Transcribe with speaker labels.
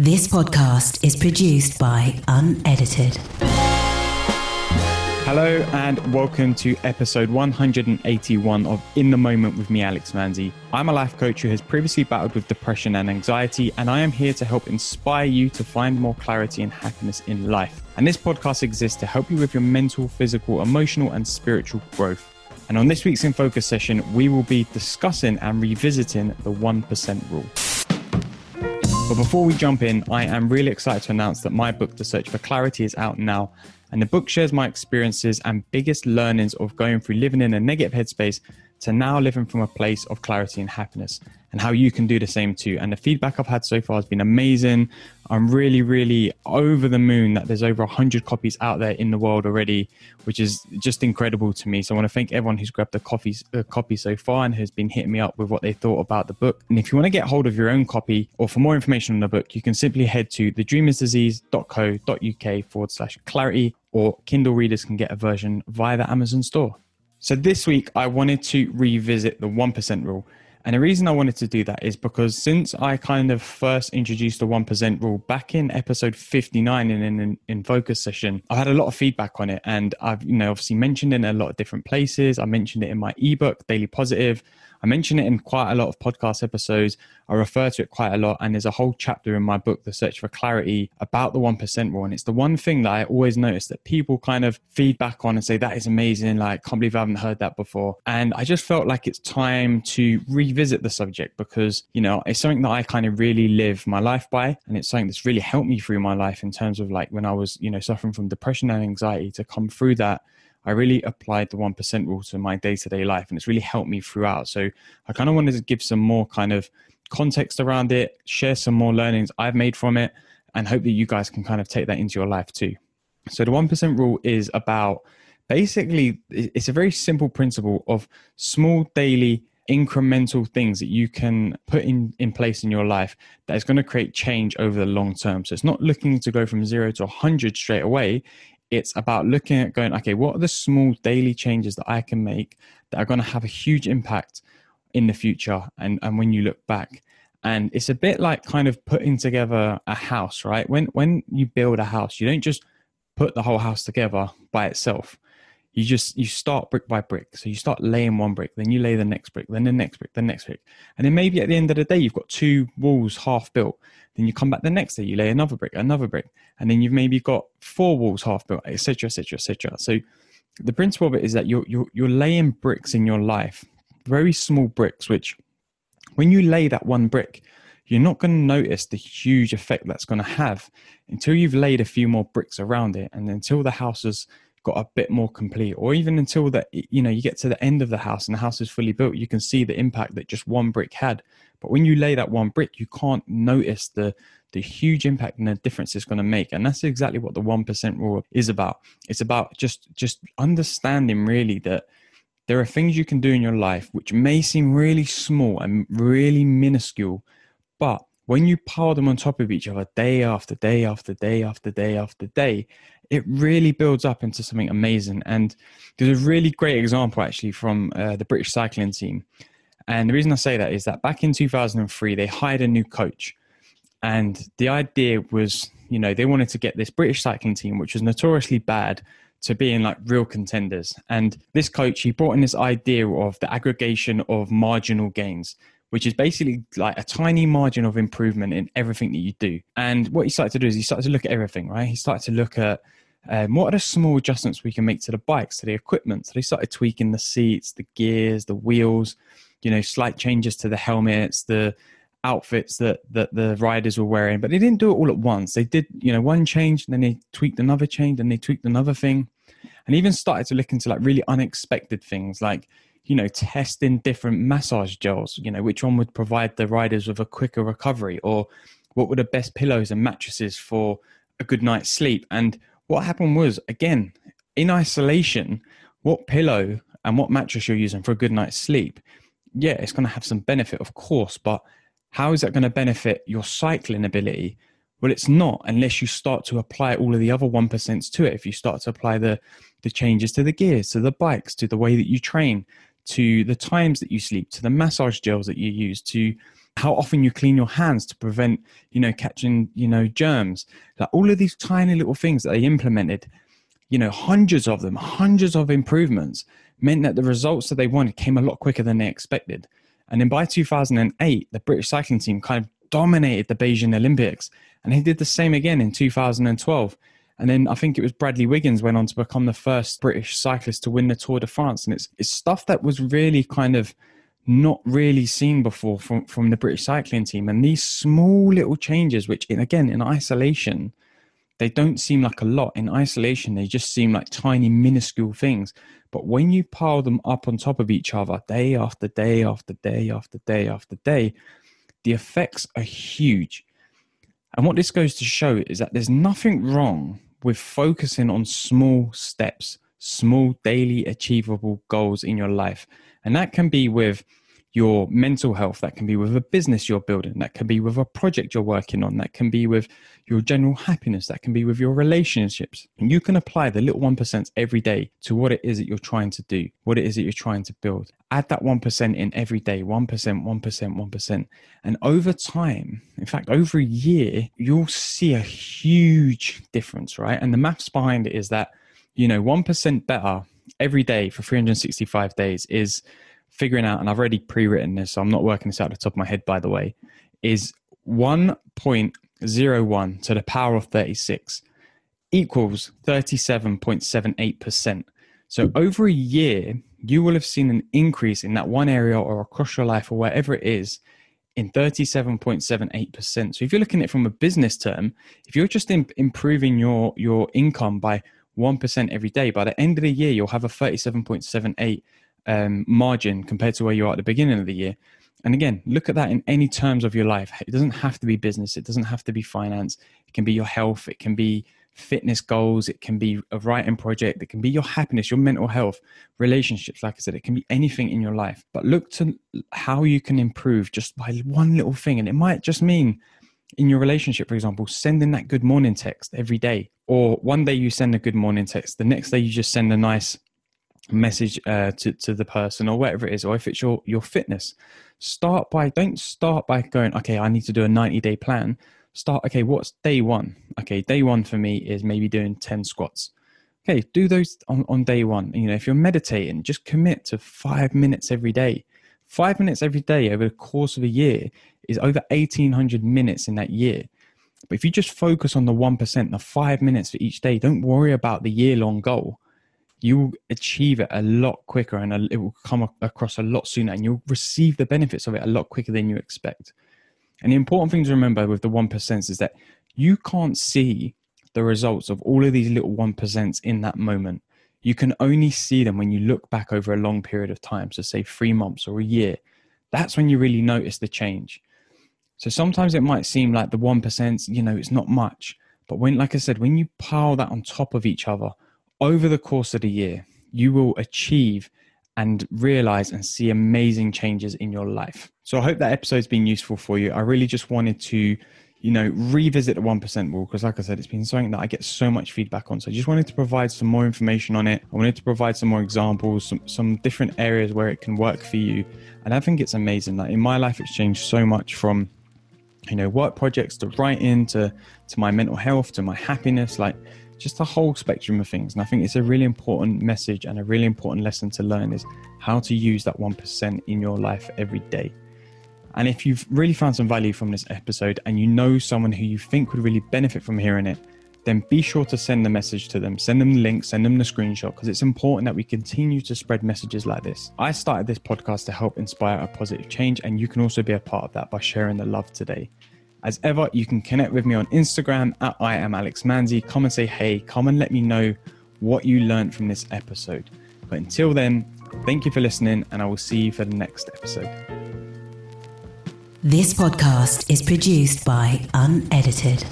Speaker 1: This podcast is produced by Unedited.
Speaker 2: Hello and welcome to episode 181 of In the Moment with me, Alex Manzi. I'm a life coach who has previously battled with depression and anxiety, and I am here to help inspire you to find more clarity and happiness in life. And this podcast exists to help you with your mental, physical, emotional, and spiritual growth. And on this week's In Focus session, we will be discussing and revisiting the 1% rule. But before we jump in, I am really excited to announce that my book, The Search for Clarity, is out now. And the book shares my experiences and biggest learnings of going through living in a negative headspace to now living from a place of clarity and happiness and how you can do the same too. And the feedback I've had so far has been amazing. I'm really, really over the moon that there's over 100 copies out there in the world already, which is just incredible to me. So I want to thank everyone who's grabbed a copy, a copy so far and has been hitting me up with what they thought about the book. And if you want to get hold of your own copy or for more information on the book, you can simply head to thedreamersdisease.co.uk forward slash clarity or Kindle readers can get a version via the Amazon store. So this week, I wanted to revisit the 1% rule. And the reason I wanted to do that is because since I kind of first introduced the 1% rule back in episode 59 in an in focus session, I had a lot of feedback on it. And I've, you know, obviously mentioned it in a lot of different places. I mentioned it in my ebook, Daily Positive. I mention it in quite a lot of podcast episodes. I refer to it quite a lot. And there's a whole chapter in my book, The Search for Clarity, about the 1% rule. And it's the one thing that I always notice that people kind of feedback on and say, that is amazing. Like, can't believe I haven't heard that before. And I just felt like it's time to revisit the subject because, you know, it's something that I kind of really live my life by. And it's something that's really helped me through my life in terms of like when I was, you know, suffering from depression and anxiety to come through that I really applied the 1% rule to my day to day life and it's really helped me throughout. So I kind of wanted to give some more kind of context around it, share some more learnings I've made from it, and hope that you guys can kind of take that into your life too. So the 1% rule is about basically, it's a very simple principle of small daily incremental things that you can put in, in place in your life that is going to create change over the long term. So it's not looking to go from zero to 100 straight away it's about looking at going, okay, what are the small daily changes that I can make that are going to have a huge impact in the future and, and when you look back? And it's a bit like kind of putting together a house, right? When when you build a house, you don't just put the whole house together by itself you just you start brick by brick. So you start laying one brick then you lay the next brick then the next brick the next brick. And then maybe at the end of the day you've got two walls half built. Then you come back the next day you lay another brick another brick. And then you've maybe got four walls half built etc etc etc so the principle of it is that you're, you're you're laying bricks in your life very small bricks which when you lay that one brick you're not going to notice the huge effect that's going to have until you've laid a few more bricks around it. And until the house is got a bit more complete or even until that you know you get to the end of the house and the house is fully built you can see the impact that just one brick had. But when you lay that one brick you can't notice the the huge impact and the difference it's going to make. And that's exactly what the 1% rule is about. It's about just just understanding really that there are things you can do in your life which may seem really small and really minuscule but when you pile them on top of each other day after day after day after day after day, it really builds up into something amazing. And there's a really great example actually from uh, the British cycling team. And the reason I say that is that back in 2003, they hired a new coach. And the idea was, you know, they wanted to get this British cycling team, which was notoriously bad, to being like real contenders. And this coach, he brought in this idea of the aggregation of marginal gains which is basically like a tiny margin of improvement in everything that you do. And what he started to do is he started to look at everything, right? He started to look at um, what are the small adjustments we can make to the bikes, to the equipment. So they started tweaking the seats, the gears, the wheels, you know, slight changes to the helmets, the outfits that that the riders were wearing. But they didn't do it all at once. They did, you know, one change, and then they tweaked another change, and they tweaked another thing, and even started to look into like really unexpected things, like you know, testing different massage gels, you know, which one would provide the riders with a quicker recovery or what were the best pillows and mattresses for a good night's sleep. And what happened was, again, in isolation, what pillow and what mattress you're using for a good night's sleep, yeah, it's going to have some benefit, of course, but how is that going to benefit your cycling ability? Well, it's not unless you start to apply all of the other 1% to it. If you start to apply the, the changes to the gears, to the bikes, to the way that you train, to the times that you sleep, to the massage gels that you use, to how often you clean your hands to prevent, you know, catching, you know, germs. Like all of these tiny little things that they implemented, you know, hundreds of them, hundreds of improvements meant that the results that they wanted came a lot quicker than they expected. And then by 2008, the British cycling team kind of dominated the Beijing Olympics. And he did the same again in 2012. And then I think it was Bradley Wiggins went on to become the first British cyclist to win the Tour de France. And it's, it's stuff that was really kind of not really seen before from, from the British cycling team. And these small little changes, which in, again, in isolation, they don't seem like a lot. In isolation, they just seem like tiny, minuscule things. But when you pile them up on top of each other, day after day after day after day after day, the effects are huge. And what this goes to show is that there's nothing wrong with focusing on small steps, small daily achievable goals in your life. And that can be with your mental health, that can be with a business you're building, that can be with a project you're working on, that can be with your general happiness, that can be with your relationships. And you can apply the little 1% every day to what it is that you're trying to do, what it is that you're trying to build. Add that 1% in every day 1%, 1%, 1%. And over time, in fact, over a year, you'll see a huge difference, right? And the maths behind it is that, you know, 1% better every day for 365 days is figuring out, and I've already pre-written this, so I'm not working this out at the top of my head, by the way, is 1.01 to the power of 36 equals 37.78%. So over a year, you will have seen an increase in that one area or across your life or wherever it is in 37.78%. So if you're looking at it from a business term, if you're just in, improving your, your income by 1% every day, by the end of the year, you'll have a 37.78 um, margin compared to where you are at the beginning of the year. And again, look at that in any terms of your life. It doesn't have to be business, it doesn't have to be finance. It can be your health, it can be fitness goals, it can be a writing project, it can be your happiness, your mental health, relationships. Like I said, it can be anything in your life. But look to how you can improve just by one little thing. And it might just mean in your relationship, for example, sending that good morning text every day. Or one day you send a good morning text, the next day you just send a nice message uh, to, to the person or whatever it is, or if it's your, your fitness, start by, don't start by going, okay, I need to do a 90 day plan. Start, okay, what's day one? Okay, day one for me is maybe doing 10 squats. Okay, do those on, on day one. You know, if you're meditating, just commit to five minutes every day. Five minutes every day over the course of a year is over 1800 minutes in that year. But if you just focus on the 1%, the five minutes for each day, don't worry about the year long goal you achieve it a lot quicker and it will come across a lot sooner and you'll receive the benefits of it a lot quicker than you expect. And the important thing to remember with the 1% is that you can't see the results of all of these little 1% in that moment. You can only see them when you look back over a long period of time. So, say three months or a year. That's when you really notice the change. So, sometimes it might seem like the 1%, you know, it's not much. But when, like I said, when you pile that on top of each other, over the course of the year, you will achieve and realize and see amazing changes in your life. So I hope that episode's been useful for you. I really just wanted to, you know, revisit the 1% rule because, like I said, it's been something that I get so much feedback on. So I just wanted to provide some more information on it. I wanted to provide some more examples, some, some different areas where it can work for you. And I think it's amazing. Like in my life, it's changed so much from, you know, work projects to writing to, to my mental health to my happiness. Like, just a whole spectrum of things. And I think it's a really important message and a really important lesson to learn is how to use that 1% in your life every day. And if you've really found some value from this episode and you know someone who you think would really benefit from hearing it, then be sure to send the message to them. Send them the link, send them the screenshot, because it's important that we continue to spread messages like this. I started this podcast to help inspire a positive change, and you can also be a part of that by sharing the love today. As ever, you can connect with me on Instagram at I am Alex Manzi. Come and say hey, come and let me know what you learned from this episode. But until then, thank you for listening, and I will see you for the next episode.
Speaker 1: This podcast is produced by Unedited.